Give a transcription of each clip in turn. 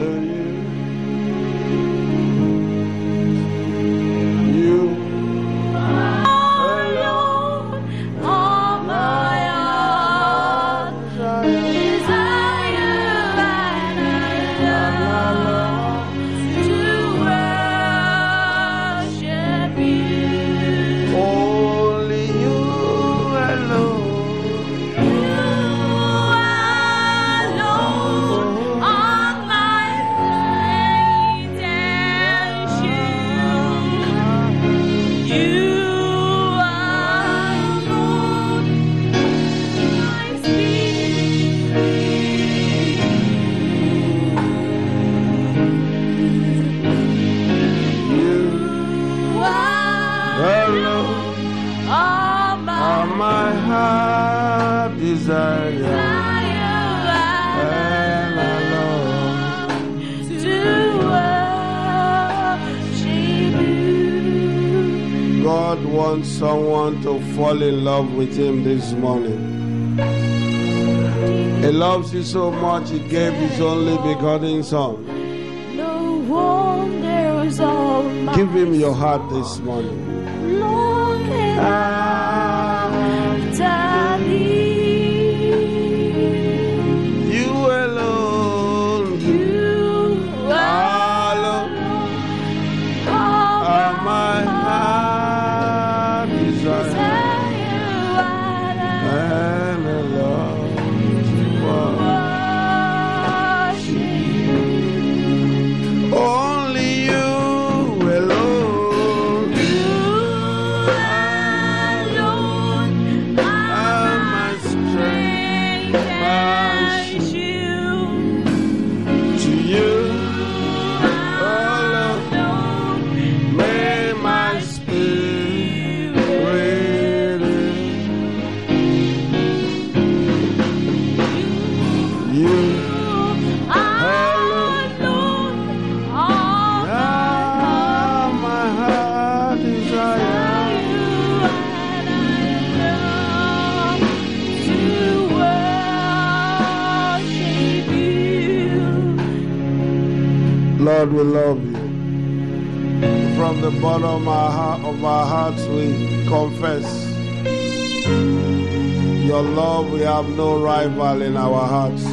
to fall in love with Him this morning. He loves you so much, He gave His only begotten Son. No wonders of my Give Him your heart this morning. Ah, Lord, we love you. From the bottom of our, hearts, we confess your love. We have no rival in our hearts.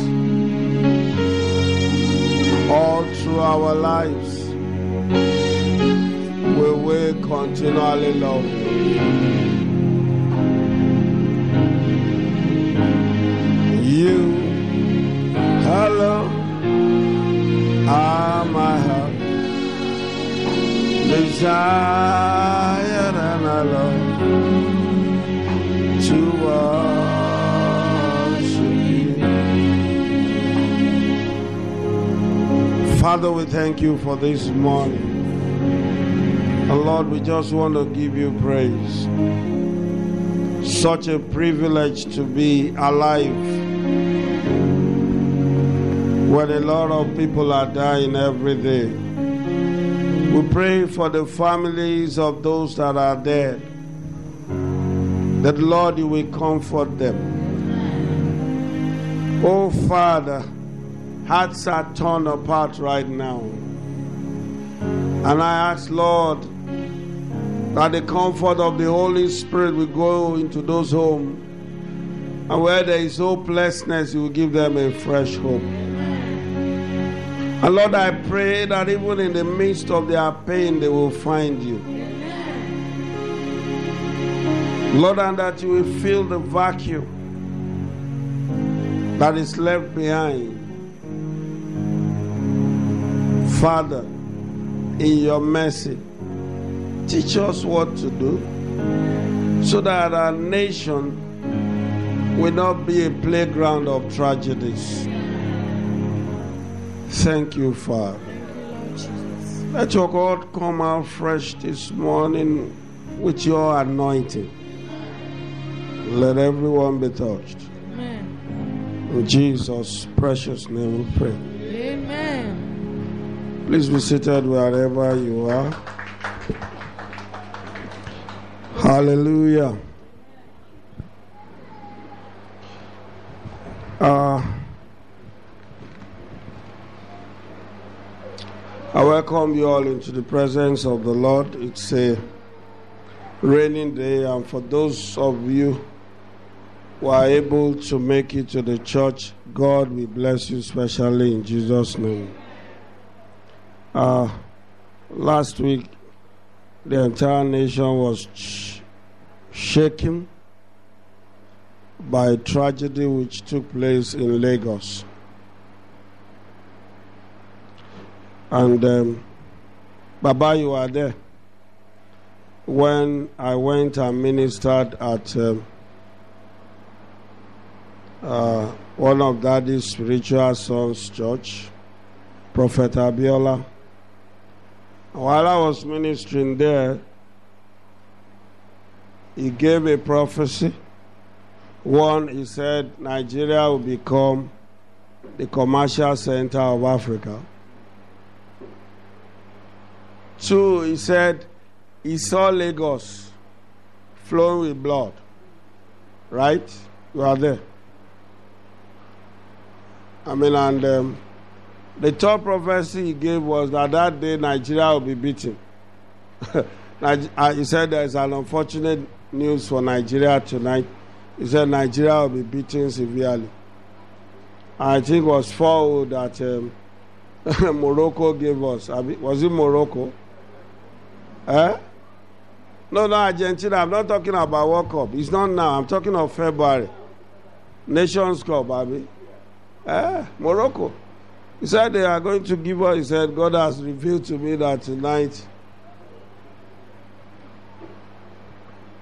All through our lives, we will continually love. You, desire and I love to worship you. Father, we thank you for this morning. And Lord, we just want to give you praise. Such a privilege to be alive when a lot of people are dying every day. We pray for the families of those that are dead. That Lord, you will comfort them. Oh Father, hearts are torn apart right now. And I ask, Lord, that the comfort of the Holy Spirit will go into those homes. And where there is hopelessness, you will give them a fresh hope. And Lord, I pray that even in the midst of their pain, they will find you. Lord, and that you will fill the vacuum that is left behind. Father, in your mercy, teach us what to do so that our nation will not be a playground of tragedies. Thank you, Father. Let your God come out fresh this morning with your anointing. Let everyone be touched. Amen. In Jesus' precious name we pray. Amen. Please be seated wherever you are. Hallelujah. Uh, I welcome you all into the presence of the Lord. It's a raining day, and for those of you who are able to make it to the church, God will bless you specially in Jesus' name. Uh, last week, the entire nation was sh- shaken by a tragedy which took place in Lagos. And um, Baba, you are there when I went and ministered at um, uh, one of Daddy's spiritual sons' church, Prophet Abiola. While I was ministering there, he gave a prophecy. One, he said Nigeria will become the commercial center of Africa. Two, he said he saw Lagos flowing with blood. Right? You are there. I mean, and um, the third prophecy he gave was that that day Nigeria will be beaten. he said there is an unfortunate news for Nigeria tonight. He said Nigeria will be beaten severely. I think it was 4 that um, Morocco gave us. Was it Morocco? Eh? No, no, Argentina. I'm not talking about World Cup. It's not now. I'm talking of February. Nations Cup, baby. Eh? Morocco. He said they are going to give us. He said, God has revealed to me that tonight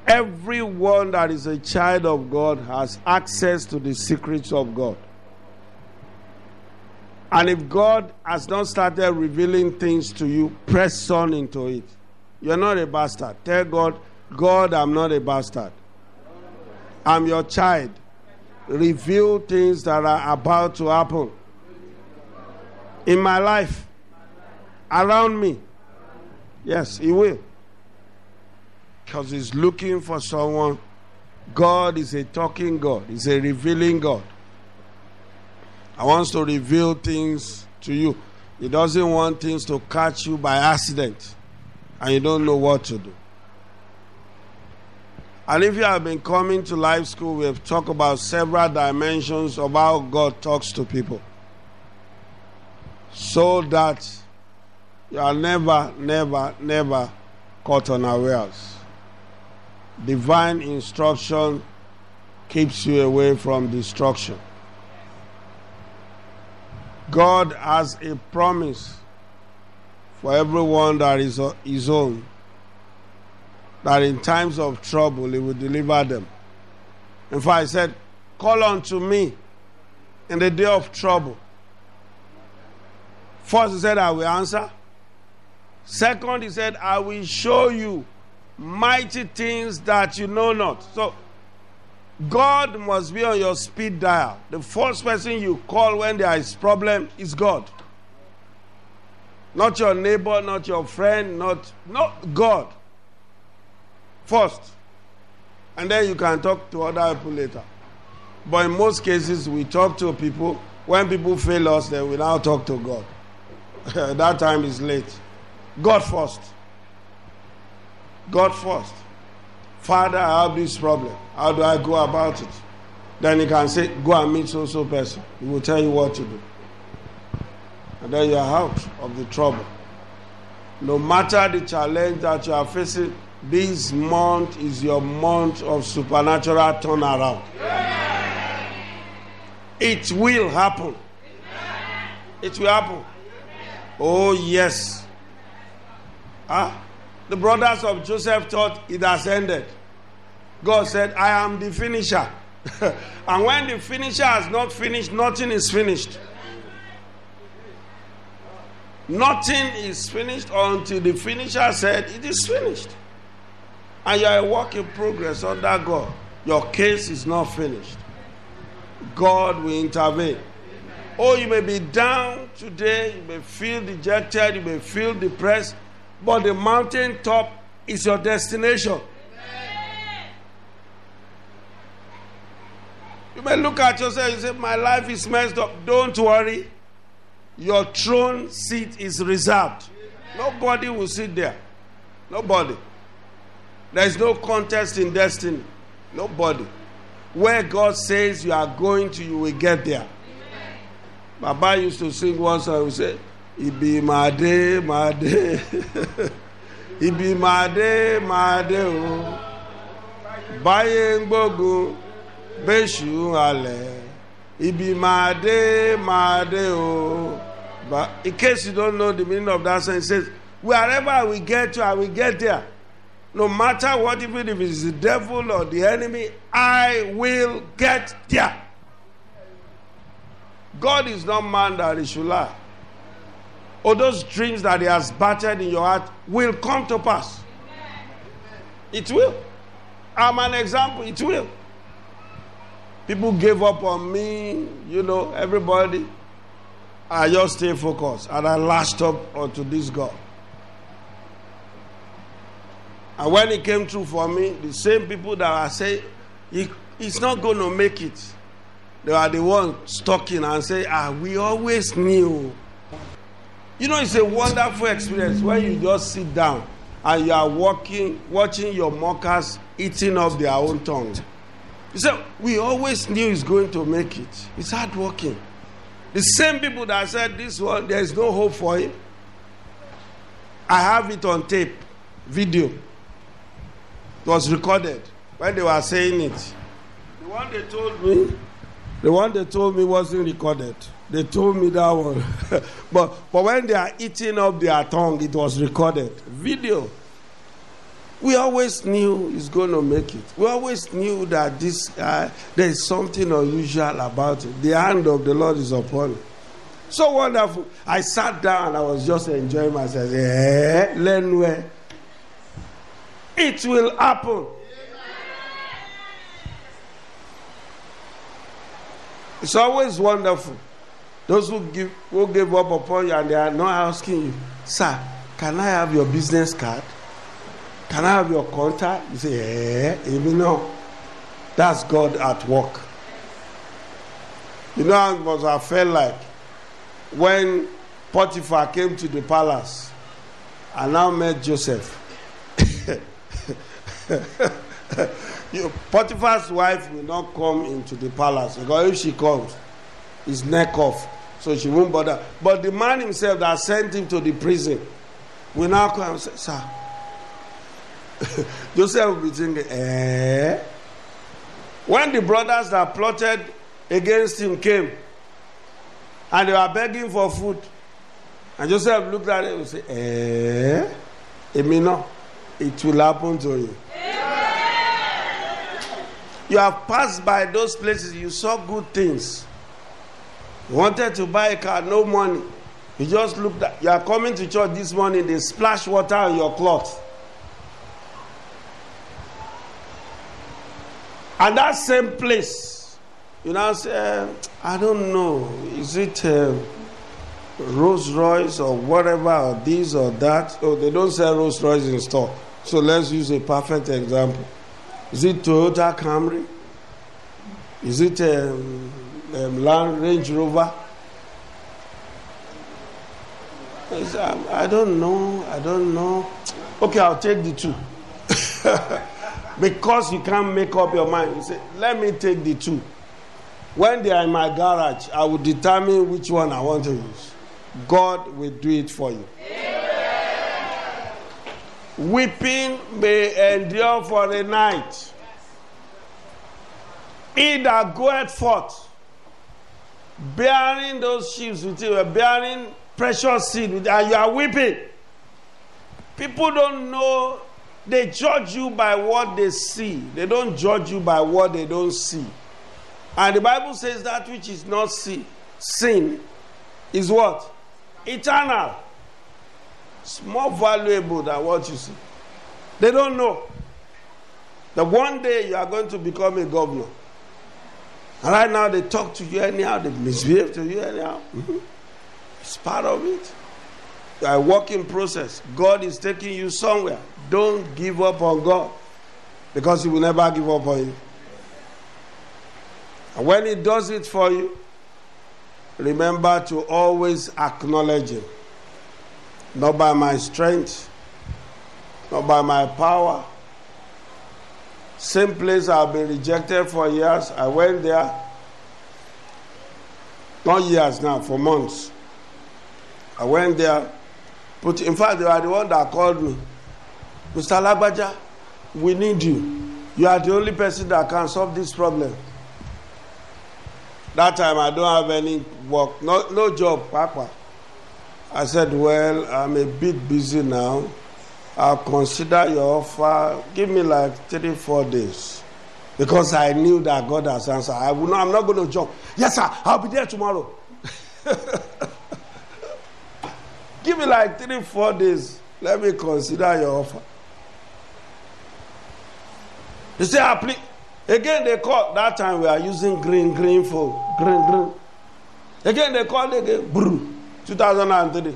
everyone that is a child of God has access to the secrets of God. And if God has not started revealing things to you, press on into it. You're not a bastard. Tell God, God, I'm not a bastard. I'm your child. Reveal things that are about to happen in my life, around me. Yes, He will. Because He's looking for someone. God is a talking God, He's a revealing God. I wants to reveal things to you. He doesn't want things to catch you by accident and you don't know what to do. And if you have been coming to life school, we have talked about several dimensions of how God talks to people. So that you are never, never, never caught unawares. Divine instruction keeps you away from destruction. God has a promise for everyone that is his own, that in times of trouble he will deliver them. In fact, he said, Call unto me in the day of trouble. First, he said, I will answer. Second, he said, I will show you mighty things that you know not. So, God must be on your speed dial. The first person you call when there is problem is God. Not your neighbor, not your friend, not not God. First. And then you can talk to other people later. But in most cases, we talk to people. When people fail us, then we now talk to God. that time is late. God first. God first. Father, I have this problem. How do I go about it? Then you can say, Go and meet so so person. He will tell you what to do. And then you are out of the trouble. No matter the challenge that you are facing, this month is your month of supernatural turnaround. It will happen. It will happen. Oh, yes. Ah, the brothers of Joseph thought it has ended. God said, I am the finisher. and when the finisher has not finished, nothing is finished. Nothing is finished until the finisher said, It is finished. And you are a work in progress under God. Your case is not finished. God will intervene. Oh, you may be down today, you may feel dejected, you may feel depressed, but the mountain top is your destination. You may look at yourself and say, My life is messed up. Don't worry. Your throne seat is reserved. Nobody will sit there. Nobody. There is no contest in destiny. Nobody. Where God says you are going to, you will get there. Baba used to sing song, he would say, Ibi Made, Made. Ibi Made, Made, oh. Báyé ń gbógun, Bẹ́ṣù halẹ̀. Ibi Made, Made, oh. But in case you don't know the meaning of that it says, Wherever we get to, I will get there. No matter what, even if it's the devil or the enemy, I will get there. God is not man that he should lie. All those dreams that he has battered in your heart will come to pass. It will. I'm an example. It will. People gave up on me, you know, everybody. I just stay focused and I lashed up onto this God. And when it came true for me, the same people that I say, he, he's not going to make it, they are the ones talking and say, ah, we always knew. You know, it's a wonderful experience when you just sit down and you are walking, watching your mockers eating up their own tongue. You say, we always knew he's going to make it. It's hard working. The same people that said this one, there is no hope for him. I have it on tape, video. It was recorded when they were saying it. The one they told me, the one they told me wasn't recorded. They told me that one. but, but when they are eating up their tongue, it was recorded. Video. We always knew he's going to make it. We always knew that this guy, there is something unusual about it. The hand of the Lord is upon him. So wonderful. I sat down I was just enjoying myself. Eh, learn where. It will happen. It's always wonderful. Those who give who give up upon you and they are not asking you, sir, can I have your business card? Can I have your contact? You say, eh, even know. That's God at work. You know how I felt like when Potiphar came to the palace and now met Joseph. Potiphar's wife will not come into the palace because if she comes, his neck off. So she won't bother. But the man himself that sent him to the prison will now come and say, Sir, Joseph will be thinking, eh? When the brothers that plotted against him came and they were begging for food, and Joseph looked at him and said, eh? It will happen to you. You have passed by those places, you saw good things. You wanted to buy a car, no money. You just looked at, you are coming to church this morning, they splash water on your cloth. And that same place, you now say, I don't know, is it uh, Rolls Royce or whatever, or this or that? Oh, they don't sell Rolls Royce in store. So let's use a perfect example. Is it Toyota Camry? Is it um, um, Range Rover? Um, I don't know. I don't know. Okay, I'll take the two. because you can't make up your mind. You say, let me take the two. When they are in my garage, I will determine which one I want to use. God will do it for you. Weeping may endure for a night. He that goeth forth, bearing those sheaves with you, bearing precious seed with and you are weeping. People don't know, they judge you by what they see. They don't judge you by what they don't see. And the Bible says that which is not see, sin is what? Eternal. It's more valuable than what you see. They don't know that one day you are going to become a governor. And right now they talk to you anyhow, they misbehave to you anyhow. Mhm. It's part of it. Are a working process. God is taking you somewhere. Don't give up on God because He will never give up on you. And when He does it for you, remember to always acknowledge Him. Not by my strength, not by my power. Same place I've been rejected for years. I went there, not years now, for months. I went there, put, in fact, they were the one that called me. Mr. Labaja, we need you. You are the only person that can solve this problem. That time I don't have any work, no, no job, Papa. I said, Well, I'm a bit busy now. I'll consider your offer. Give me like three, four days. Because I knew that God has answered. I will not, I'm not going to jump. Yes, sir, I'll be there tomorrow. Give me like three, four days. Let me consider your offer. They say, apply. Again, they call. That time we are using green, green phone. Green, green. Again, they called again. Brr. 2003.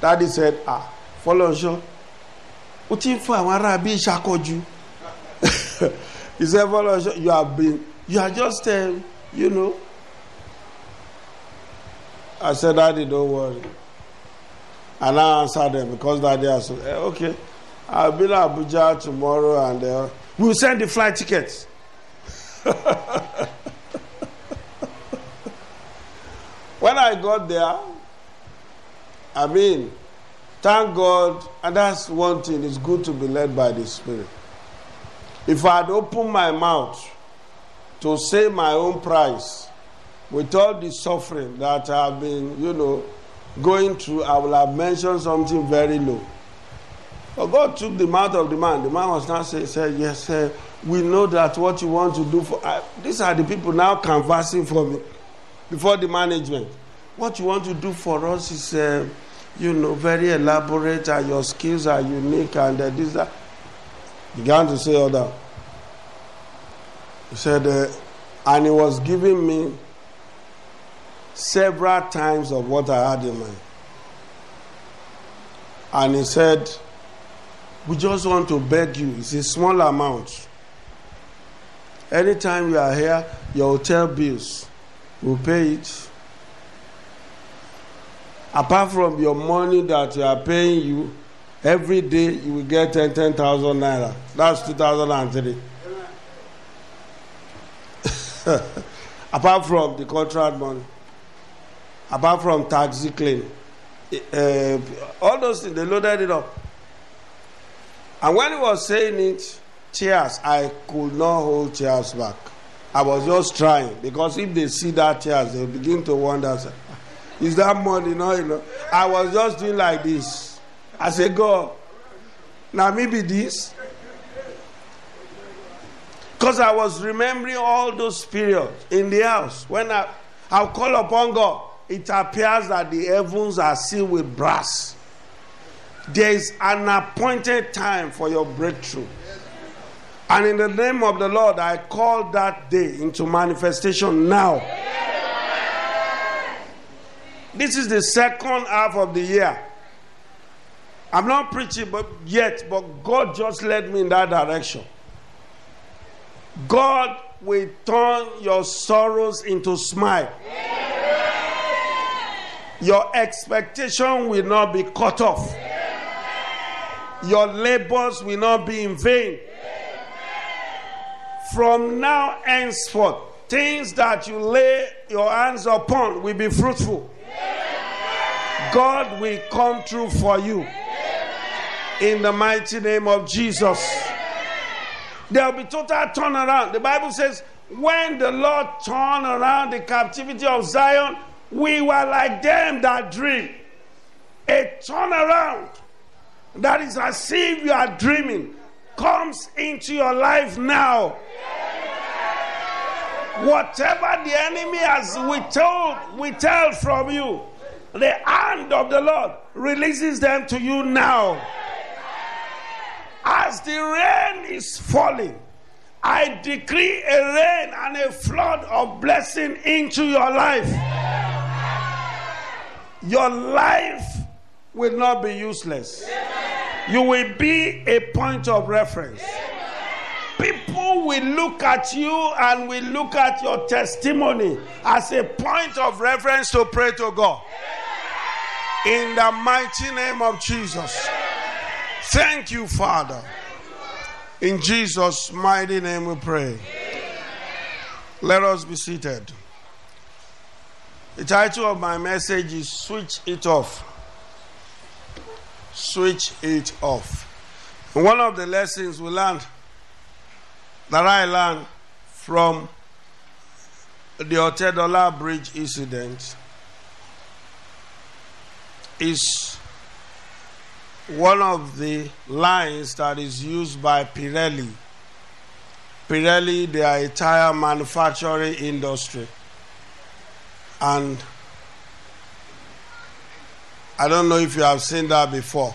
Daddy said, ah, follow sure. Ó ti ń fún àwọn ará bí ìṣàkọjú. He said, follow sure, you have been, you are just, uh, you know. I said, Daddy, don't worry. And I answered them because Daddy asked, eh, okay, I'll be in Abuja tomorrow and uh, we'll send the flight tickets. when I got there, I mean, thank God, and that's one thing, it's good to be led by the Spirit. If I had opened my mouth to say my own price, with all the suffering that I've been, you know, going through, I will have mentioned something very low. But God took the mouth of the man. The man was now saying, say, Yes, sir, we know that what you want to do for. I, these are the people now canvassing for me before the management. What you want to do for us is, uh, you know, very elaborate, and your skills are unique, and uh, this, that. Began to say all that. He said, uh, and he was giving me several times of what I had in mind. And he said, We just want to beg you. It's a small amount. Anytime you are here, your hotel bills, will pay it. Apart from your money that you are paying you, every day you will get 10,000 10, naira. That's 2003. Apart from the contract money apart from taxi claim uh, all those things they loaded it up. And when he was saying it tears i could not hold tears back. I was just trying because if they see that tears they begin to wonder is that money no you know i was just doing like this. I said, god now maybe this. Because i was remembering all those periods in the house when i i call upon god it appears that the heavens are sealed with brass. There is an appointed time for your breakthrough. And in the name of the Lord, I call that day into manifestation now. This is the second half of the year. I'm not preaching but yet, but God just led me in that direction. God will turn your sorrows into smile your expectation will not be cut off. Your labors will not be in vain. From now henceforth, things that you lay your hands upon will be fruitful. God will come true for you. In the mighty name of Jesus. There will be total turnaround. The Bible says, when the Lord turned around the captivity of Zion, we were like them that dream. A turnaround that is as if you are dreaming comes into your life now. Whatever the enemy has withheld, withheld from you, the hand of the Lord releases them to you now. As the rain is falling, I decree a rain and a flood of blessing into your life. Your life will not be useless. You will be a point of reference. People people will look at you and will look at your testimony as a point of reference to pray to God. In the mighty name of Jesus. Thank you, Father. In Jesus' mighty name we pray. Let us be seated. The title of my message is Switch It Off. Switch It Off. One of the lessons we learned that I learned from the Otedola Bridge incident is one of the lines that is used by Pirelli. Pirelli, they are a tire manufacturing industry. And I don't know if you have seen that before.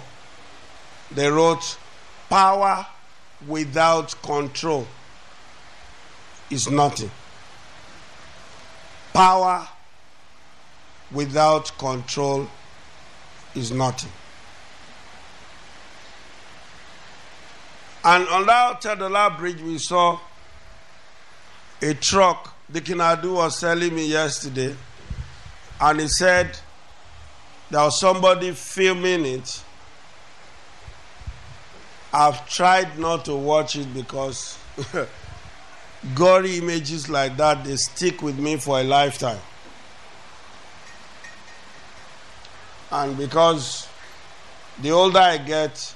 They wrote, Power without control is nothing. Power without control is nothing. And on that Otedola Bridge, we saw a truck. The Kinadu was telling me yesterday, and he said there was somebody filming it. I've tried not to watch it because gory images like that they stick with me for a lifetime. And because the older I get,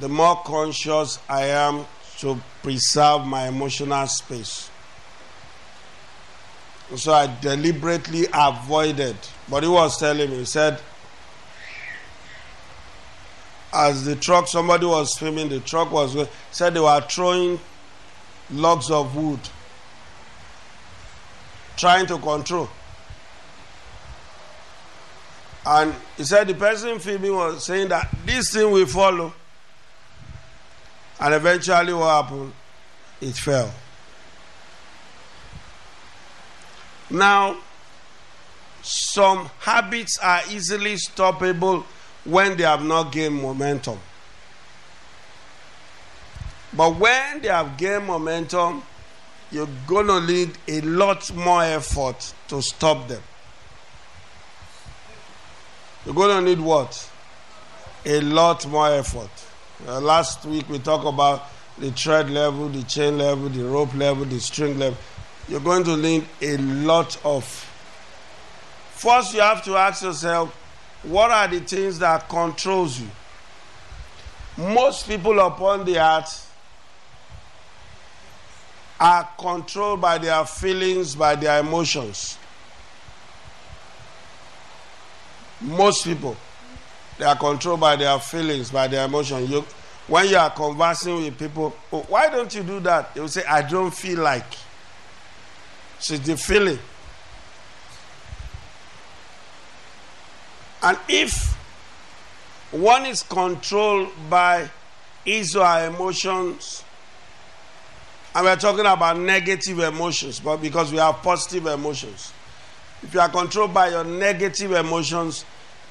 the more conscious I am to preserve my emotional space. So I deliberately avoided. But he was telling me, he said, as the truck, somebody was filming, the truck was, said they were throwing logs of wood, trying to control. And he said the person filming was saying that this thing will follow. And eventually, what happened? It fell. Now, some habits are easily stoppable when they have not gained momentum. But when they have gained momentum, you're going to need a lot more effort to stop them. You're going to need what? A lot more effort. Uh, last week we talked about the thread level, the chain level, the rope level, the string level. You're going to need a lot of. First, you have to ask yourself, what are the things that controls you? Most people upon the earth are controlled by their feelings, by their emotions. Most people, they are controlled by their feelings, by their emotions. You, when you are conversing with people, oh, why don't you do that? They will say, I don't feel like. It's the feeling. And if one is controlled by his or her emotions, and we're talking about negative emotions, but because we have positive emotions. If you are controlled by your negative emotions,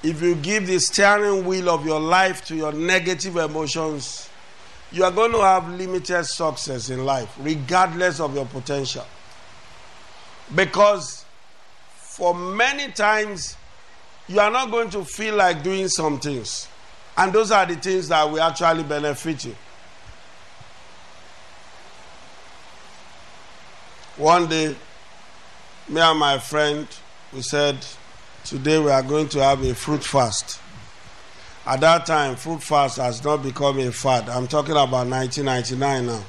if you give the steering wheel of your life to your negative emotions, you are going to have limited success in life, regardless of your potential. Because for many times, you are not going to feel like doing some things. And those are the things that will actually benefit you. One day, me and my friend, we said, today we are going to have a fruit fast. At that time, fruit fast has not become a fad. I'm talking about 1999 now.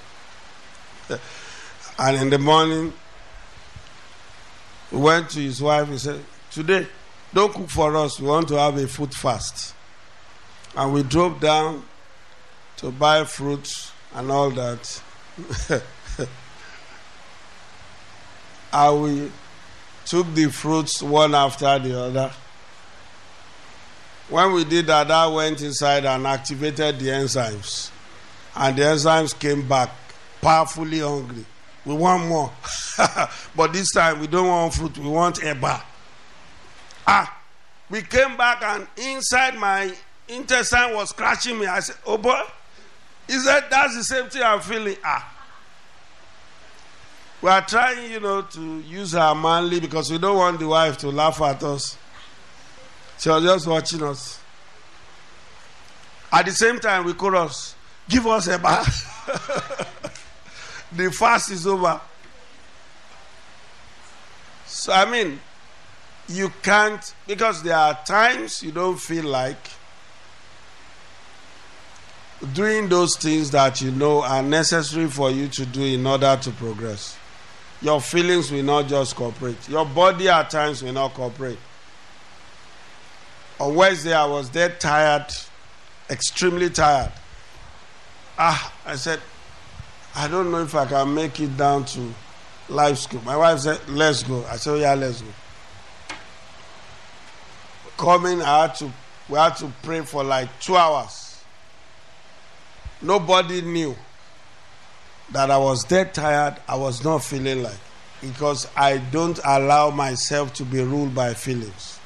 And in the morning, we went to his wife. He said, Today, don't cook for us. We want to have a food fast. And we drove down to buy fruits and all that. and we took the fruits one after the other. When we did that, I went inside and activated the enzymes. And the enzymes came back powerfully hungry. We want more. but this time we don't want fruit, we want a bar. Ah, we came back and inside my intestine was scratching me. I said, Oh boy. He said, That's the same thing I'm feeling. Ah. We are trying, you know, to use our manly because we don't want the wife to laugh at us. She was just watching us. At the same time, we chorus, give us a bath. the fast is over. So, I mean, you can't, because there are times you don't feel like doing those things that you know are necessary for you to do in order to progress. Your feelings will not just cooperate, your body at times will not cooperate. On Wednesday, I was dead tired, extremely tired. Ah, I said, I don't know if I can make it down to life school. My wife said, Let's go. I said, oh, Yeah, let's go. Coming, I had to, we had to pray for like two hours. Nobody knew that I was dead tired. I was not feeling like because I don't allow myself to be ruled by feelings.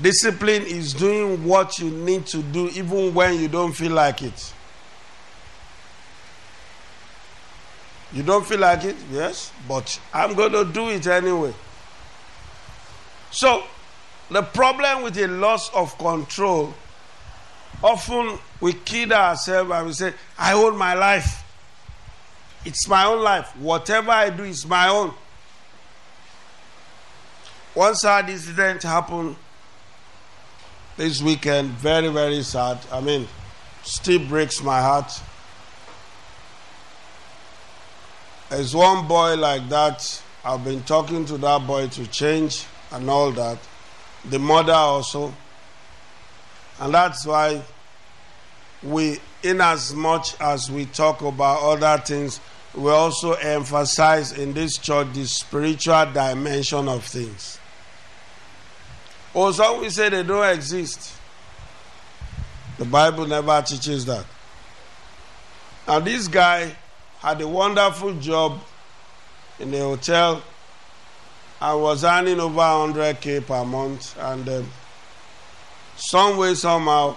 Discipline is doing what you need to do even when you don't feel like it. You don't feel like it? Yes, but I'm going to do it anyway. So, the problem with a loss of control, often we kid ourselves and we say, I own my life. It's my own life. Whatever I do is my own. One sad incident happened this weekend, very, very sad. I mean, still breaks my heart. There's one boy like that. I've been talking to that boy to change and all that. The mother also. And that's why we, in as much as we talk about other things, we also emphasize in this church the spiritual dimension of things. Some we say they don't exist. The Bible never teaches that. Now, this guy had a wonderful job in a hotel and was earning over 100k per month. And um, some way, somehow,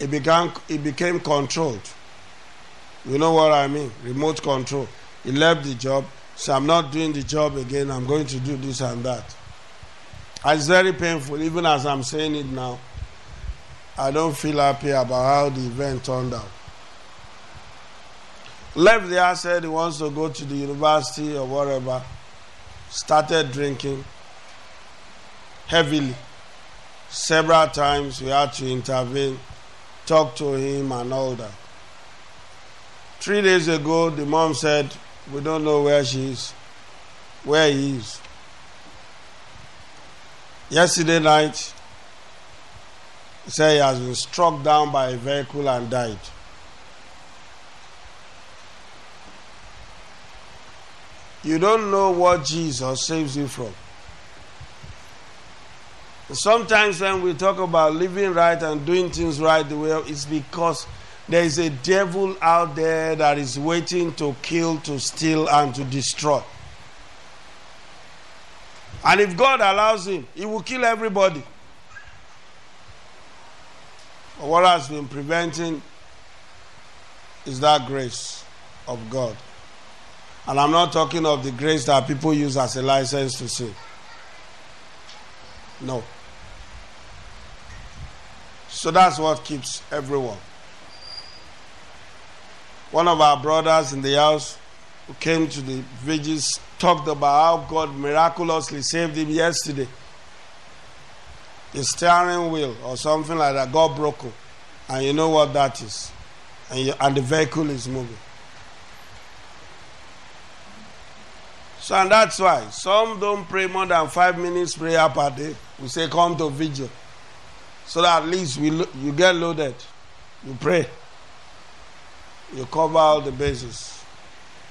it became, it became controlled. You know what I mean? Remote control. He left the job. So I'm not doing the job again. I'm going to do this and that. And it's very painful, even as I'm saying it now. I don't feel happy about how the event turned out. Left there, said he wants to go to the university or whatever. Started drinking heavily. Several times we had to intervene, talk to him, and all that. Three days ago, the mom said, We don't know where she is, where he is. Yesterday night, he said he has been struck down by a vehicle and died. You don't know what Jesus saves you from. Sometimes when we talk about living right and doing things right the way it's because there is a devil out there that is waiting to kill, to steal, and to destroy. And if God allows him, he will kill everybody. But what has been preventing is that grace of God. And I'm not talking of the grace that people use as a license to sin. No. So that's what keeps everyone. One of our brothers in the house who came to the villages talked about how God miraculously saved him yesterday. The steering wheel or something like that got broken. And you know what that is. And, you, and the vehicle is moving. So, and that's why some don't pray more than five minutes prayer per day. We say, come to vigil. So that at least we you get loaded. You pray. You cover all the bases.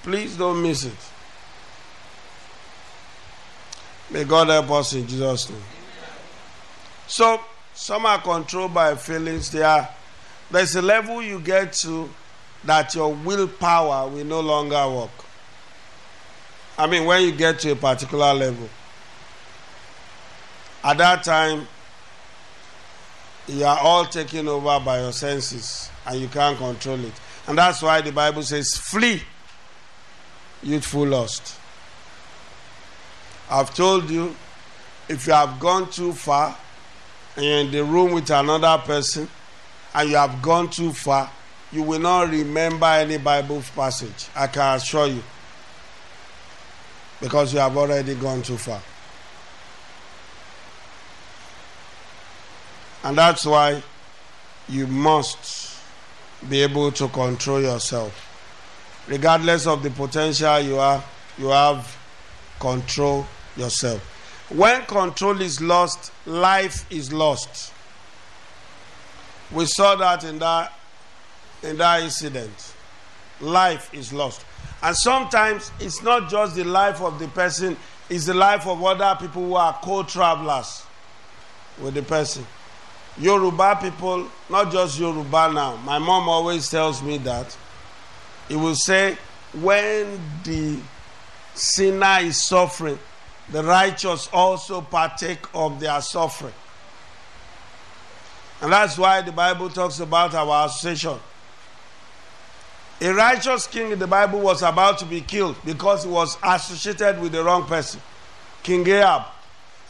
Please don't miss it. May God help us in Jesus' name. So, some are controlled by feelings. They are, there's a level you get to that your willpower will no longer work. I mean, when you get to a particular level, at that time, you are all taken over by your senses and you can't control it. And that's why the Bible says, flee youthful lust. I've told you, if you have gone too far and you're in the room with another person and you have gone too far, you will not remember any Bible passage. I can assure you. Because you have already gone too far. And that's why you must be able to control yourself. Regardless of the potential you are, you have control yourself. When control is lost, life is lost. We saw that in that in that incident. Life is lost. And sometimes it's not just the life of the person, it's the life of other people who are co-travelers with the person. Yoruba people, not just Yoruba now. My mom always tells me that. He will say, when the sinner is suffering, the righteous also partake of their suffering. And that's why the Bible talks about our association. A righteous king in the Bible was about to be killed because he was associated with the wrong person King Ahab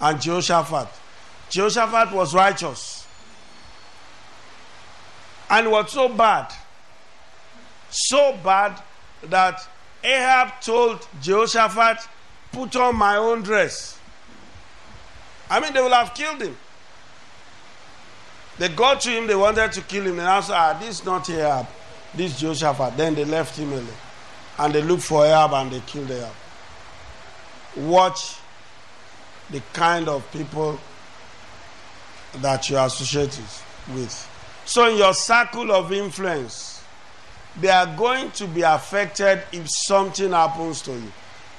and Jehoshaphat. Jehoshaphat was righteous. And was so bad, so bad that Ahab told Jehoshaphat, Put on my own dress. I mean, they will have killed him. They got to him, they wanted to kill him. And I said, Ah, this is not Ahab, this is Jehoshaphat. Then they left him alone. And they looked for Ahab and they killed Ahab. Watch the kind of people that you associate with. So, in your circle of influence, they are going to be affected if something happens to you.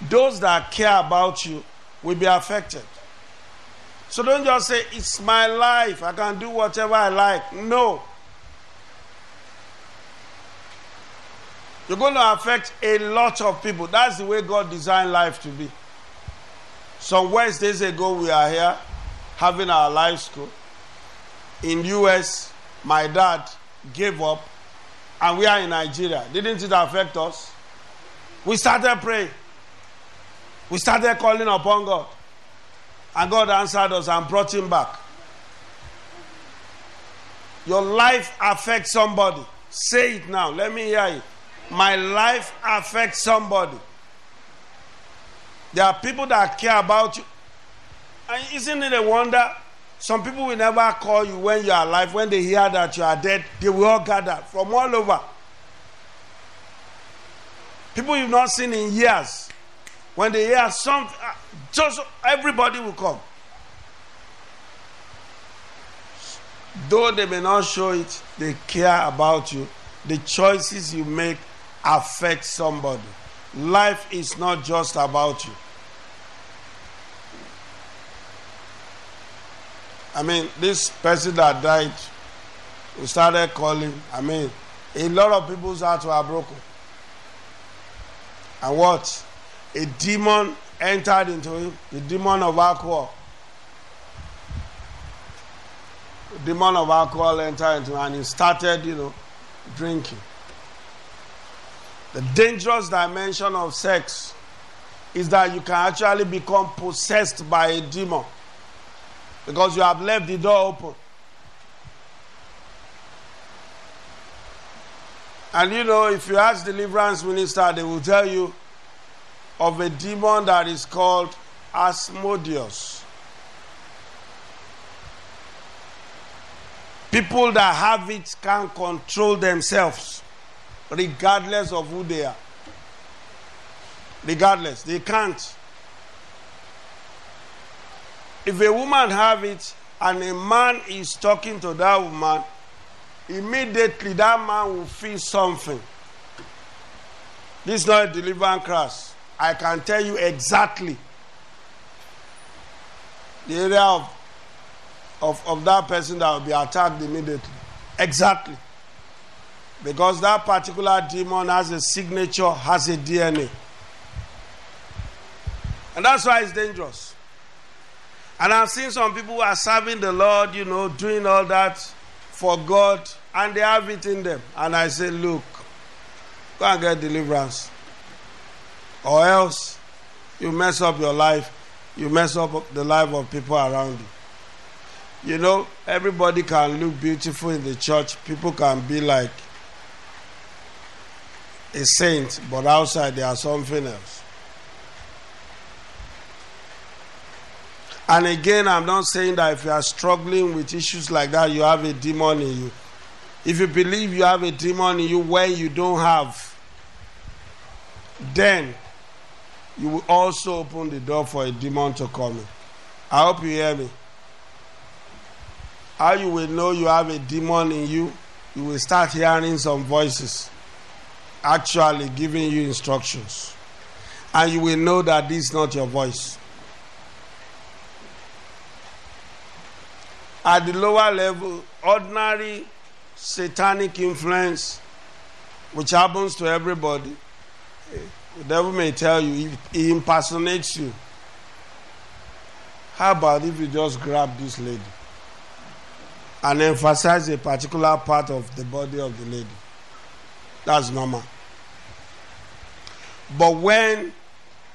Those that care about you will be affected. So don't just say, It's my life, I can do whatever I like. No. You're going to affect a lot of people. That's the way God designed life to be. Some Wednesdays ago, we are here having our life school. In the US, my dad gave up, and we are in Nigeria. Didn't it affect us? We started praying. We started calling upon God. And God answered us and brought him back. Your life affects somebody. Say it now. Let me hear it. My life affects somebody. There are people that care about you. And isn't it a wonder? Some people will never call you when you are alive. When they hear that you are dead, they will all gather from all over. People you've not seen in years. When they hear something, uh, just everybody will come. Though they may not show it, they care about you. The choices you make affect somebody. Life is not just about you. I mean, this person that died, we started calling. I mean, a lot of people's hearts were broken. And what? A demon entered into him, the demon of alcohol. The demon of alcohol entered into him and he started, you know, drinking. The dangerous dimension of sex is that you can actually become possessed by a demon because you have left the door open. And you know, if you ask deliverance minister, they will tell you of a demon that is called Asmodeus. People that have it can't control themselves, regardless of who they are. Regardless, they can't. If a woman have it and a man is talking to that woman, immediately that man will feel something. This is not a deliverance class. I can tell you exactly the area of, of, of that person that will be attacked immediately. Exactly. Because that particular demon has a signature, has a DNA. And that's why it's dangerous. And I've seen some people who are serving the Lord, you know, doing all that for God, and they have it in them. And I say, look, Go and get deliverance. Or else you mess up your life, you mess up the life of people around you. You know, everybody can look beautiful in the church. People can be like a saint, but outside they are something else. And again, I'm not saying that if you are struggling with issues like that, you have a demon in you. If you believe you have a demon in you when you don't have, then you will also open the door for a demon to come in. I hope you hear me. How you will know you have a demon in you, you will start hearing some voices actually giving you instructions. And you will know that this is not your voice. At the lower level, ordinary satanic influence, which happens to everybody, the devil may tell you, he, impersonates you. How about if you just grab this lady and emphasize a particular part of the body of the lady? That's normal. But when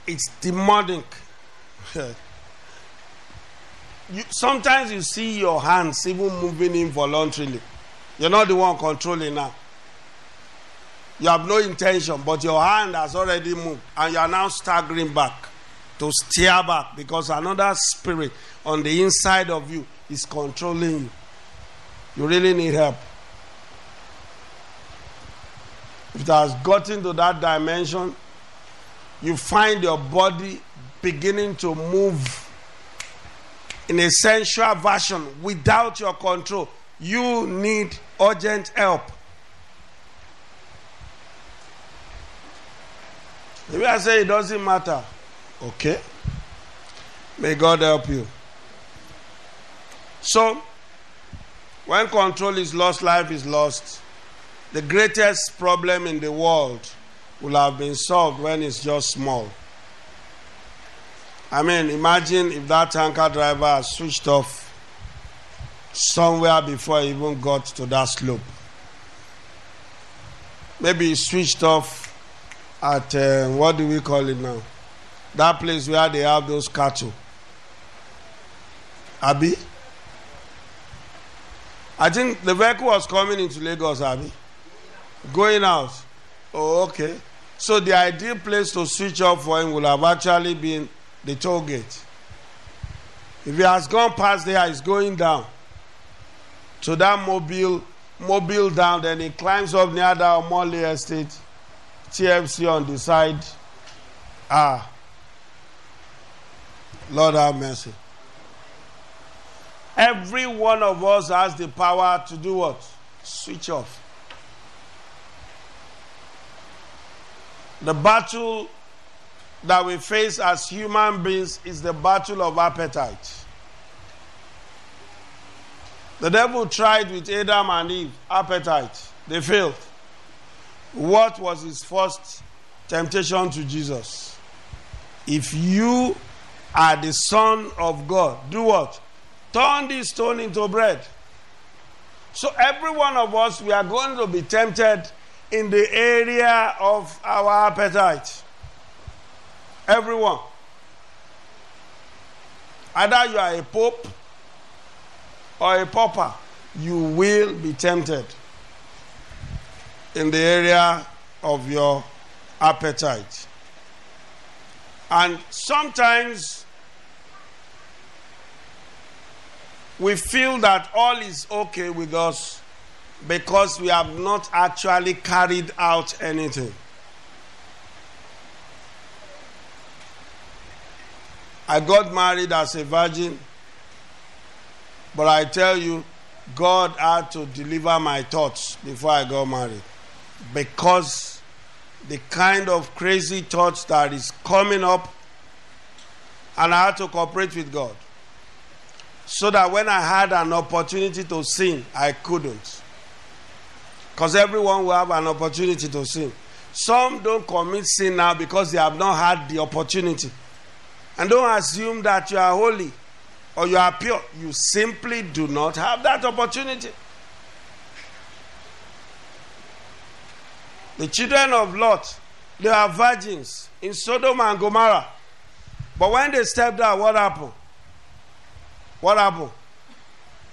it's demonic, you, sometimes you see your hands even moving involuntarily. You're not the one controlling now. You have no intention, but your hand has already moved, and you are now staggering back to steer back because another spirit on the inside of you is controlling you. You really need help. If it has gotten to that dimension, you find your body beginning to move in a sensual version without your control. You need urgent help. Maybe I say it doesn't matter. Okay. May God help you. So, when control is lost, life is lost. The greatest problem in the world will have been solved when it's just small. I mean, imagine if that tanker driver had switched off somewhere before he even got to that slope. Maybe he switched off at, uh, what do we call it now? That place where they have those cattle. Abi? I think the vehicle was coming into Lagos, Abi. Going out. Oh, okay. So the ideal place to switch off for him would have actually been the toll gate. If he has gone past there, he's going down to that mobile, mobile down. Then he climbs up near that Molly Estate, TFC on the side. Ah, Lord have mercy. Every one of us has the power to do what? Switch off. The battle that we face as human beings is the battle of appetite. The devil tried with Adam and Eve, appetite. They failed. What was his first temptation to Jesus? If you are the Son of God, do what? Turn this stone into bread. So, every one of us, we are going to be tempted in the area of our appetite. Everyone. Either you are a pope or a pauper, you will be tempted in the area of your appetite. And sometimes we feel that all is okay with us because we have not actually carried out anything. I got married as a virgin, but I tell you, God had to deliver my thoughts before I got married because the kind of crazy thoughts that is coming up, and I had to cooperate with God so that when I had an opportunity to sin, I couldn't. Because everyone will have an opportunity to sin. Some don't commit sin now because they have not had the opportunity. And don't assume that you are holy or you are pure. You simply do not have that opportunity. The children of Lot, they are virgins in Sodom and Gomorrah. But when they stepped out, what happened? What happened?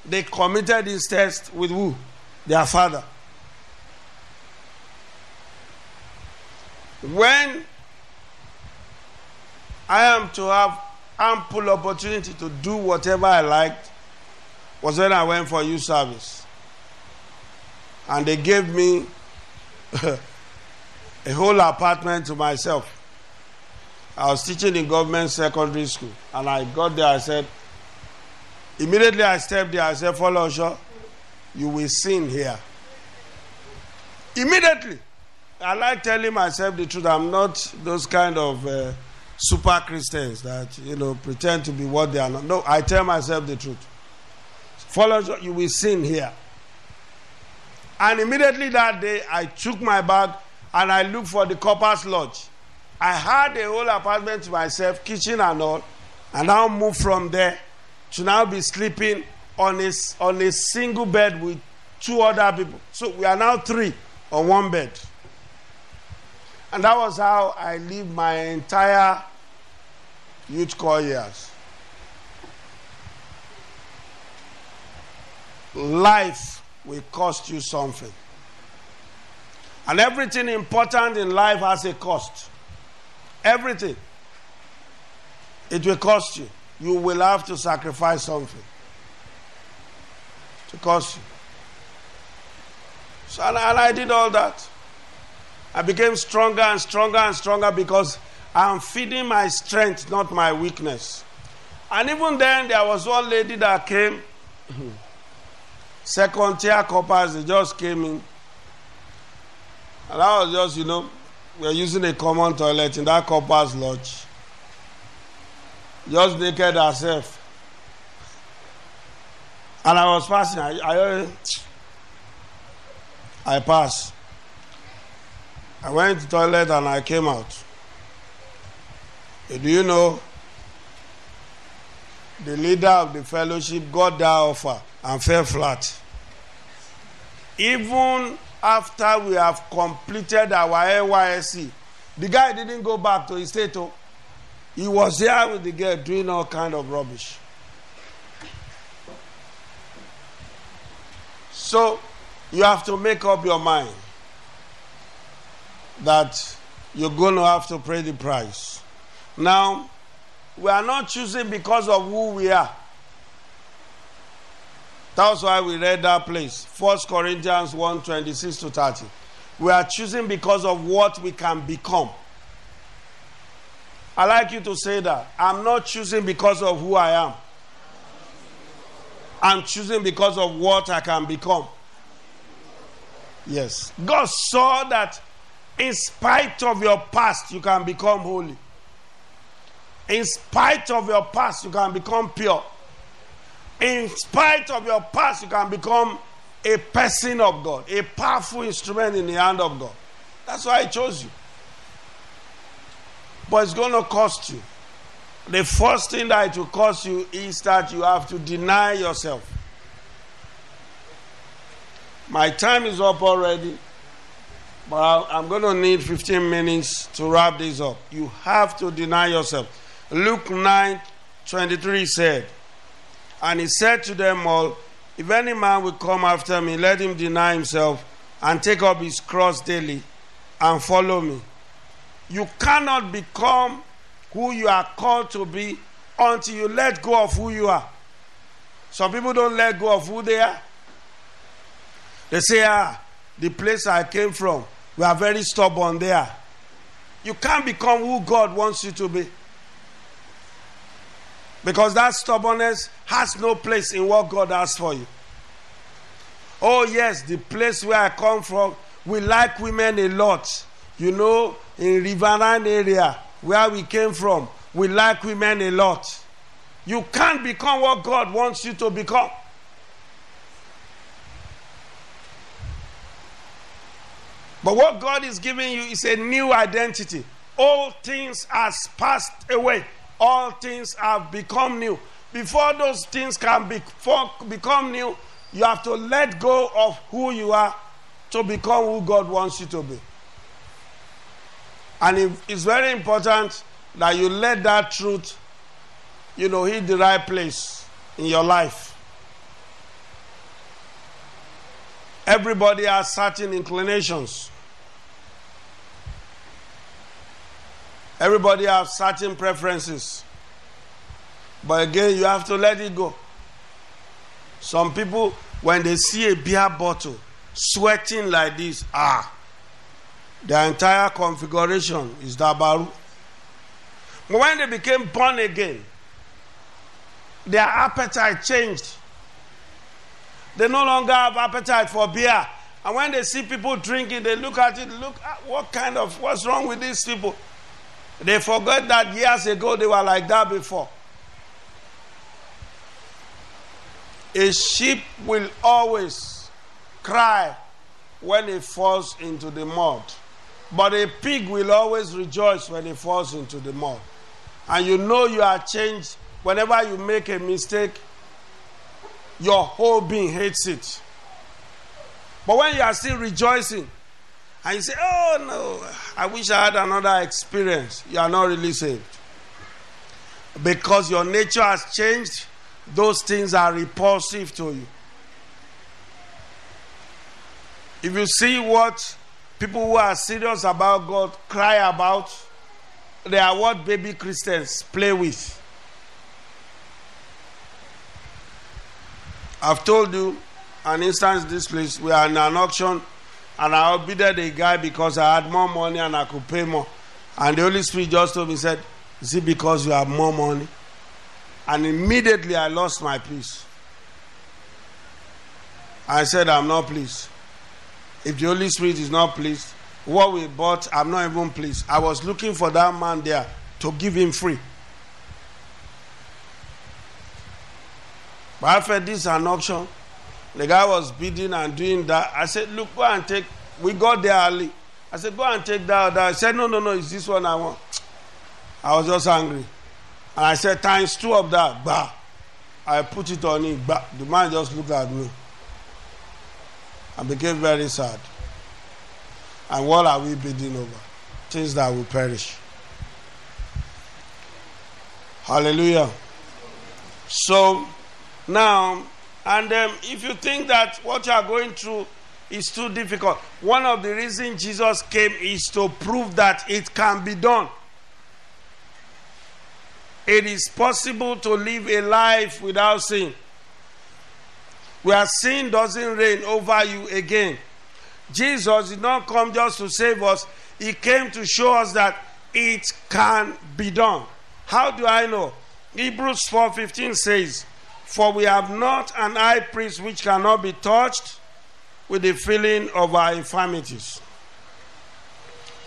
They committed incest with who? Their father. When I am to have ample opportunity to do whatever I liked, was when I went for youth service. And they gave me a whole apartment to myself. I was teaching in government secondary school, and I got there. I said, immediately I stepped there. I said, "Follow, sure, you will sin here." Immediately, I like telling myself the truth. I'm not those kind of uh, super Christians that you know pretend to be what they are not. No, I tell myself the truth. Follow, you will sin here. And immediately that day, I took my bag and I looked for the corper's Lodge. I had a whole apartment to myself, kitchen and all, and now moved from there to now be sleeping on a, on a single bed with two other people. So we are now three on one bed. And that was how I lived my entire youth corps years. Life will cost you something. And everything important in life has a cost. Everything. It will cost you. You will have to sacrifice something to cost you. So, and, and I did all that. I became stronger and stronger and stronger because I'm feeding my strength, not my weakness. And even then, there was one lady that came, second tier corpers, they just came in. And I was just, you know, we are using a common toilet in that corpers lodge. Just naked herself. And I was passing. I, I, I passed. I went to toilet and I came out. Do you know the leader of the fellowship got that offer and fell flat? Even after we have completed our NYSC, the guy didn't go back to his state. Oh. He was there with the girl doing all kind of rubbish. So you have to make up your mind that you're going to have to pay the price. Now, we are not choosing because of who we are. That's why we read that place. 1 Corinthians 1 26 to 30. We are choosing because of what we can become. I like you to say that. I'm not choosing because of who I am. I'm choosing because of what I can become. Yes. God saw that in spite of your past, you can become holy. In spite of your past, you can become pure. In spite of your past, you can become a person of God, a powerful instrument in the hand of God. That's why I chose you. But it's going to cost you. The first thing that it will cost you is that you have to deny yourself. My time is up already, but I'm going to need 15 minutes to wrap this up. You have to deny yourself. Luke 9 23 said, And he said to them all, If any man will come after me, let him deny himself and take up his cross daily and follow me. You cannot become who you are called to be until you let go of who you are. Some people don't let go of who they are. They say, ah, the place I came from, we are very stubborn there. You can't become who God wants you to be. Because that stubbornness has no place in what God has for you. Oh, yes, the place where I come from, we like women a lot. You know, in Riverine area where we came from, we like women a lot. You can't become what God wants you to become. But what God is giving you is a new identity. All things has passed away. All things have become new. Before those things can be, become new, you have to let go of who you are to become who God wants you to be. And it- it's very important that you let that truth, you know, hit the right place in your life. Everybody has certain inclinations. Everybody has certain preferences. But again, you have to let it go. Some people, when they see a beer bottle sweating like this, ah, their entire configuration is dabaru. But when they became born again, their appetite changed. They no longer have appetite for beer. And when they see people drinking, they look at it, look at what kind of, what's wrong with these people? They forget that years ago they were like that before. A sheep will always cry when it falls into the mud, but a pig will always rejoice when it falls into the mud. And you know you are changed whenever you make a mistake, your whole being hates it. But when you are still rejoicing, and you say, Oh no, I wish I had another experience, you are not really saved. Because your nature has changed, those things are repulsive to you. If you see what people who are serious about God cry about, they are what baby Christians play with. I've told you an instance this place. We are in an auction and I outbidded a guy because I had more money and I could pay more. And the Holy Spirit just told me, said, Is it because you have more money? And immediately I lost my peace. I said, I'm not pleased. If the Holy Spirit is not pleased, what we bought, I'm not even pleased. I was looking for that man there to give him free. But after this is an auction, the guy was bidding and doing that. I said, Look, go and take. We got there early. I said, Go and take that. that. I said, No, no, no, it's this one I want. I was just angry. And I said, Times two of that. Bah. I put it on him. Bah. The man just looked at me. I became very sad. And what are we bidding over? Things that will perish. Hallelujah. So, now, and um, if you think that what you are going through is too difficult, one of the reasons Jesus came is to prove that it can be done. It is possible to live a life without sin. Where sin doesn't reign over you again. Jesus did not come just to save us, He came to show us that it can be done. How do I know? Hebrews 4:15 says, For we have not an high priest which cannot be touched with the feeling of our infirmities,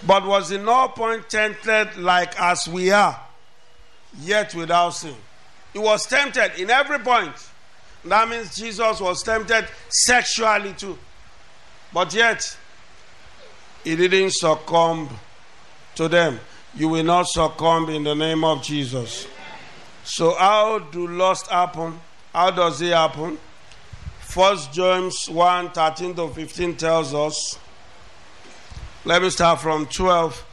but was in all point tempted like as we are, yet without sin. He was tempted in every point. That means Jesus was tempted sexually too. But yet, he didn't succumb to them. You will not succumb in the name of Jesus. So, how do lust happen? How does it happen? First James 1 13 to 15 tells us. Let me start from 12.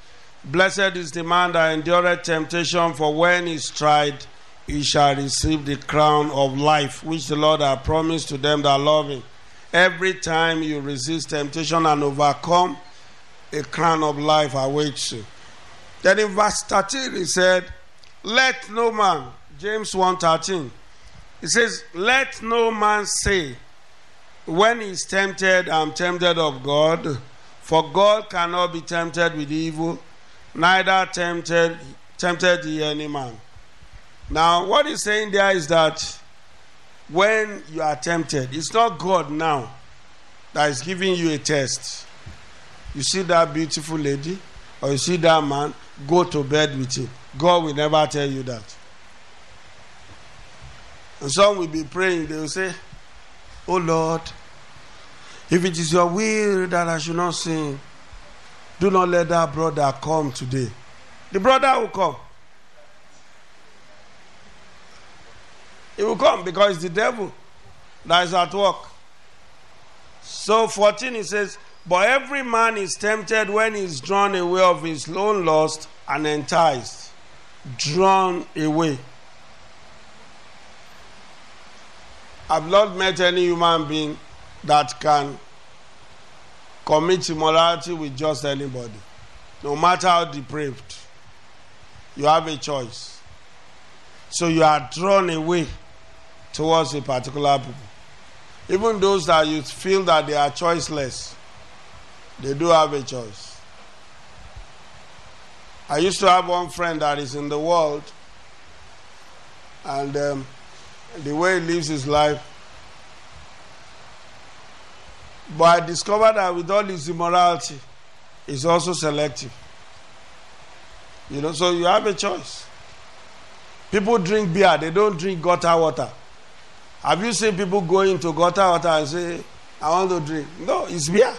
Blessed is the man that endureth temptation, for when he is tried, he shall receive the crown of life, which the Lord hath promised to them that love him. Every time you resist temptation and overcome, a crown of life awaits you. Then in verse 13, he said, Let no man, James 1 13, he says, Let no man say, when he is tempted, I'm tempted of God, for God cannot be tempted with evil, neither tempted tempted he any man. Now, what he's saying there is that when you are tempted, it's not God now that is giving you a test. You see that beautiful lady, or you see that man, go to bed with him. God will never tell you that. And some will be praying, they will say, Oh Lord, if it is your will that I should not sin, do not let that brother come today. The brother will come. He will come because it's the devil that is at work. So 14 he says, But every man is tempted when he is drawn away of his own lust and enticed. Drawn away. I've not met any human being that can commit immorality with just anybody, no matter how depraved. You have a choice. So you are drawn away towards a particular people. Even those that you feel that they are choiceless, they do have a choice. I used to have one friend that is in the world, and um, the way he lives his life. But I discovered that with all his immorality, he's also selective. You know, so you have a choice. People drink beer, they don't drink gutter water. Have you seen people go into gutter water and say, I want to drink? No, it's beer.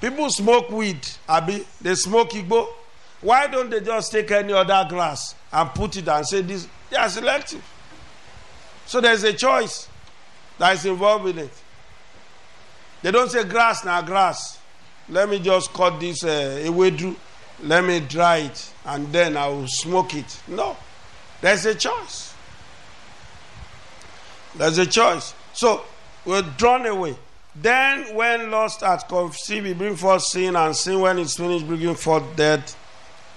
People smoke weed, Abi. They smoke Igbo. Why don't they just take any other glass and put it and say this? They are selective. So there's a choice that is involved in it. They don't say grass now grass. Let me just cut this uh, ewedu. Let me dry it and then I will smoke it. No. There's a choice. There's a choice. So we're drawn away. Then, when lust has conceived, it brings forth sin, and sin, when it's finished, bringing forth death,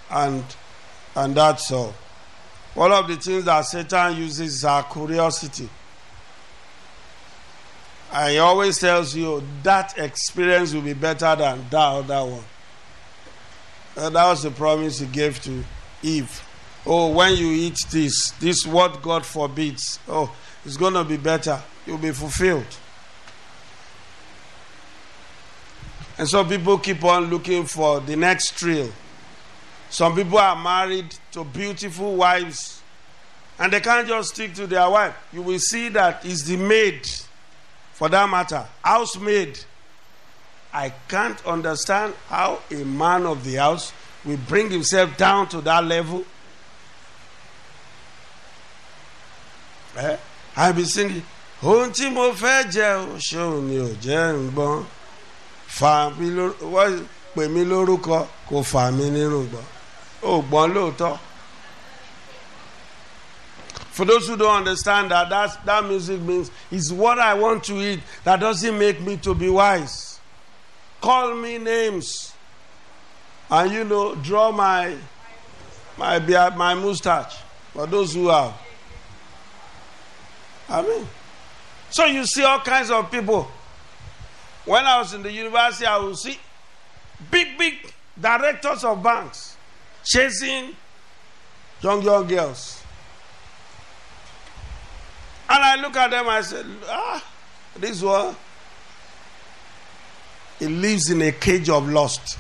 and and that's all. One of the things that Satan uses is our curiosity. And he always tells you that experience will be better than that other one. And that was the promise he gave to Eve. Oh, when you eat this, this what God forbids. Oh, it's going to be better. You'll be fulfilled. And so people keep on looking for the next thrill. Some people are married to beautiful wives and they can't just stick to their wife. You will see that it's the maid, for that matter, housemaid. I can't understand how a man of the house will bring himself down to that level. Eh? I be singing, Oh, lóòótọ́. For those who don't understand that, that's, that music means is what I want to eat that doesn't make me to be wise. Call me names, and you know, draw my my beard, my mustache. For those who have, I mean, so you see all kinds of people. When I was in the university, I would see big, big directors of banks chasing young, young girls. And I look at them, I said, ah, this one, he lives in a cage of lust.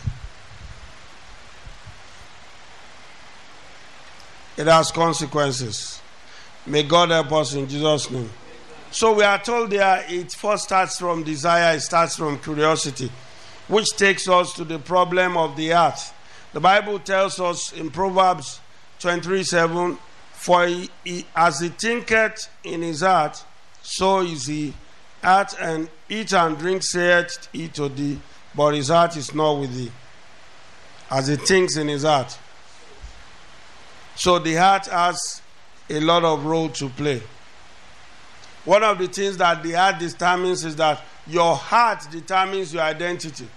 It has consequences. May God help us in Jesus' name. So we are told there it first starts from desire, it starts from curiosity, which takes us to the problem of the heart. The Bible tells us in Proverbs 23 7, For he, as he thinketh in his heart, so is he at and eat and drink saith he to thee, but his heart is not with thee. As he thinks in his heart. So the heart has a lot of role to play. One of the things that the heart determines is that your heart determines your identity.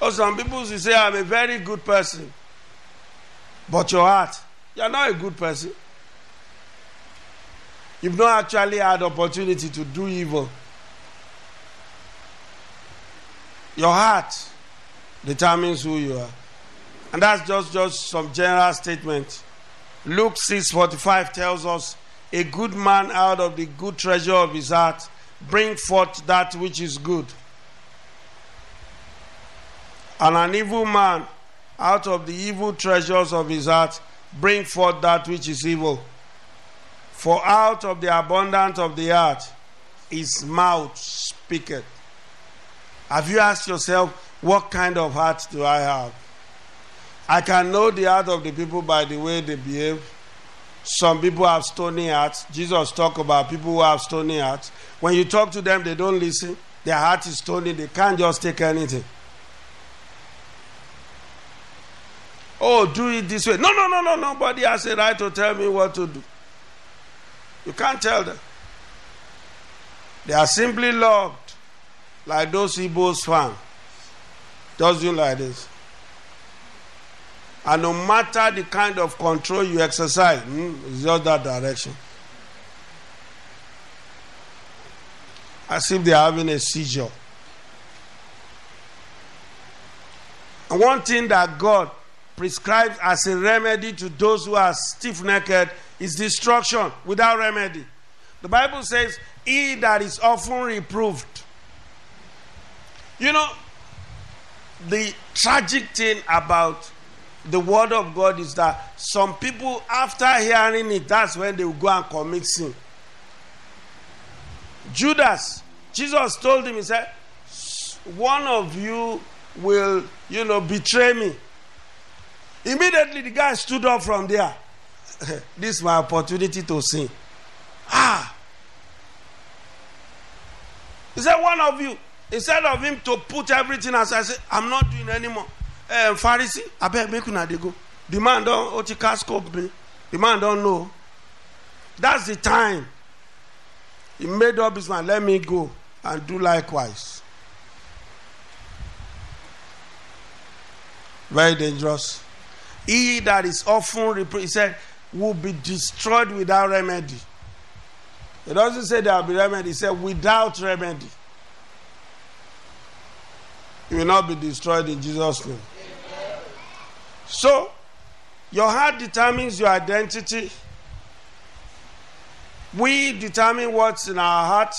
Oh, some people will say, I'm a very good person. But your heart, you're not a good person. You've not actually had opportunity to do evil. Your heart determines who you are. And that's just, just some general statement. Luke 6:45 tells us, "A good man out of the good treasure of his heart bring forth that which is good, and an evil man out of the evil treasures of his heart bring forth that which is evil. For out of the abundance of the heart his mouth speaketh." Have you asked yourself, what kind of heart do I have? I can know the heart of the people by the way they behave. Some people have stony hearts. Jesus talked about people who have stony hearts. When you talk to them, they don't listen. Their heart is stony. They can't just take anything. Oh, do it this way. No, no, no, no. Nobody has a right to tell me what to do. You can't tell them. They are simply loved like those Igbos fan. Just do like this. And no matter the kind of control you exercise, mm, it's just that direction. As if they are having a seizure. And one thing that God prescribes as a remedy to those who are stiff necked is destruction without remedy. The Bible says, He that is often reproved. You know, the tragic thing about the word of God is that some people, after hearing it, that's when they will go and commit sin. Judas, Jesus told him, He said, One of you will, you know, betray me. Immediately the guy stood up from there. this is my opportunity to sin. Ah. He said, One of you, instead of him to put everything aside, I said, I'm not doing anymore. Uh, Pharisee, I beg make una go. The man don't oti cast me. The man don't know. That's the time. He made up his mind, let me go and do likewise. Very dangerous. He that is often he said will be destroyed without remedy. It doesn't say there will be remedy, he said without remedy. You will not be destroyed in Jesus' name. So, your heart determines your identity. We determine what's in our heart,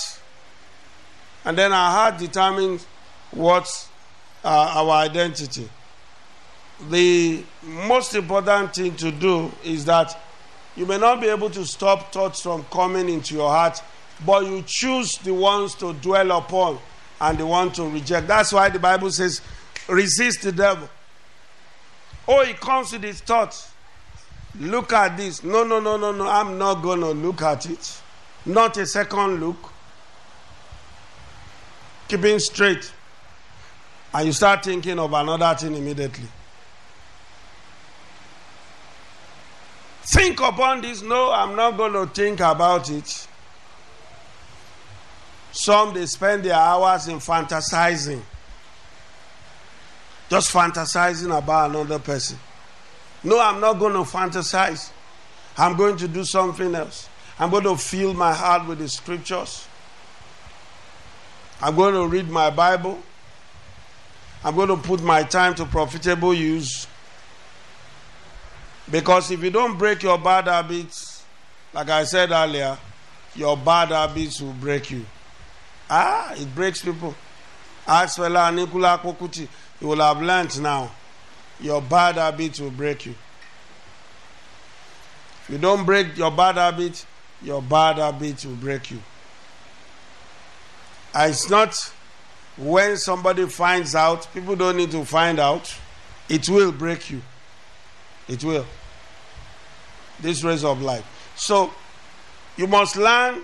and then our heart determines what's uh, our identity. The most important thing to do is that you may not be able to stop thoughts from coming into your heart, but you choose the ones to dwell upon and the one to reject. That's why the Bible says, resist the devil. Oh, he comes with his thoughts. Look at this. No, no, no, no, no. I'm not going to look at it. Not a second look. Keeping straight. And you start thinking of another thing immediately. Think upon this. No, I'm not going to think about it. Some they spend their hours in fantasizing. Just fantasizing about another person. No, I'm not going to fantasize. I'm going to do something else. I'm going to fill my heart with the scriptures. I'm going to read my Bible. I'm going to put my time to profitable use. Because if you don't break your bad habits, like I said earlier, your bad habits will break you. Ah, it breaks people. Ask Fela Anikulapo Kuti, you will have learned now. Your bad habits will break you. If you don't break your bad habits, your bad habits will break you. And it's not when somebody finds out, people don't need to find out, it will break you. It will. This race of life. So, you must learn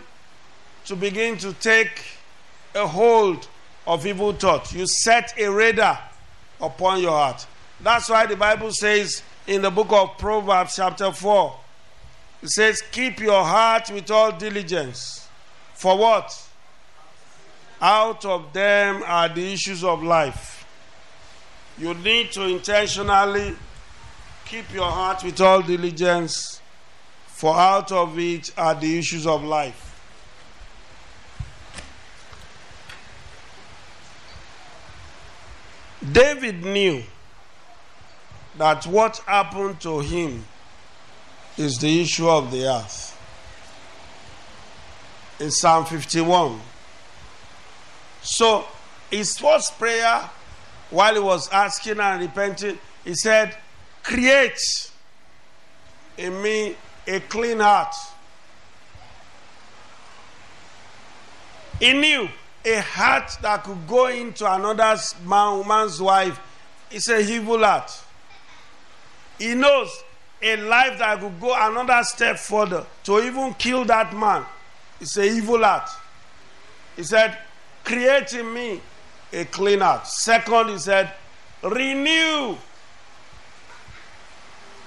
to begin to take a hold of evil thought. You set a radar upon your heart. That's why the Bible says in the book of Proverbs, chapter 4, it says, Keep your heart with all diligence. For what? Out of them are the issues of life. You need to intentionally keep your heart with all diligence, for out of it are the issues of life. David knew that what happened to him is the issue of the earth. In Psalm 51. So, his first prayer, while he was asking and repenting, he said, Create in me a clean heart. He knew a heart that could go into another man, man's wife is a evil heart. He knows a life that could go another step further to even kill that man is a evil heart. He said, create in me a clean heart. Second, he said, renew.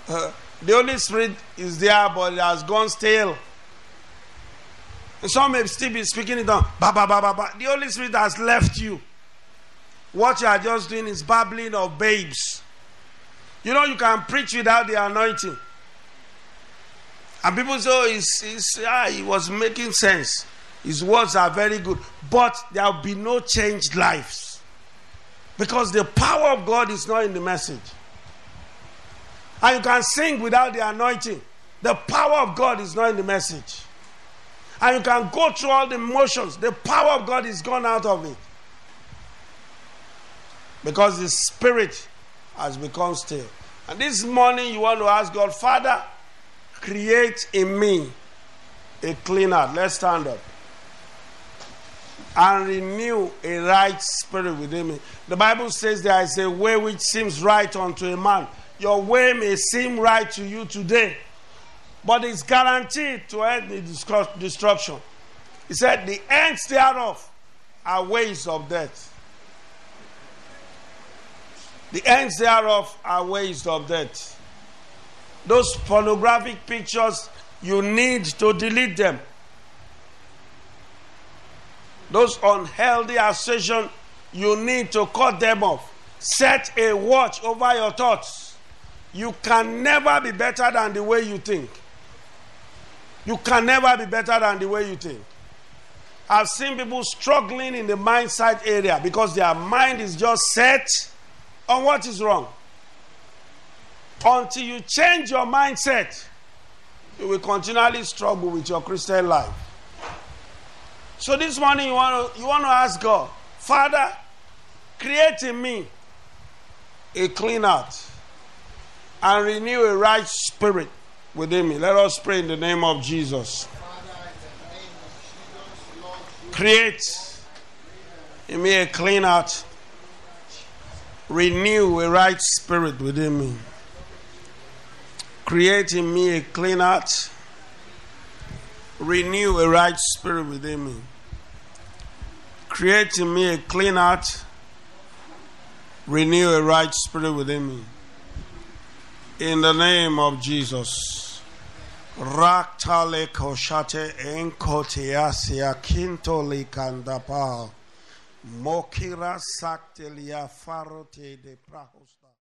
Uh, the Holy Spirit is there, but it has gone stale. And some may still be speaking it down. Ba, ba, ba, ba, ba. The Holy Spirit has left you. What you are just doing is babbling of babes. You know, you can preach without the anointing. And people say, oh, he's, he's, ah, he was making sense. His words are very good. But there will be no changed lives. Because the power of God is not in the message. And you can sing without the anointing. The power of God is not in the message. And you can go through all the motions. The power of God is gone out of it. Because the spirit has become still. And this morning you want to ask God, Father, create in me a clean heart. Let's stand up. And renew a right spirit within me. The Bible says there is a way which seems right unto a man. Your way may seem right to you today, but it's guaranteed to end in destruction. He said, The ends thereof are ways of death. The ends thereof are ways of death. Those pornographic pictures, you need to delete them. Those unhealthy associations, you need to cut them off. Set a watch over your thoughts. You can never be better than the way you think. You can never be better than the way you think. I've seen people struggling in the mindset area because their mind is just set on what is wrong. Until you change your mindset, you will continually struggle with your Christian life. So this morning you want to, you want to ask God, Father, create in me a clean heart and renew a right spirit within me. Let us pray in the name of Jesus. Create in me a clean heart, renew a right spirit within me. Create in me a clean heart, renew a right spirit within me. Create in me a clean heart, renew a right spirit within me. In the name of Jesus. Raktale koshate enkotiasia kinto likandapa. Mokira saktelia farote de prahosta.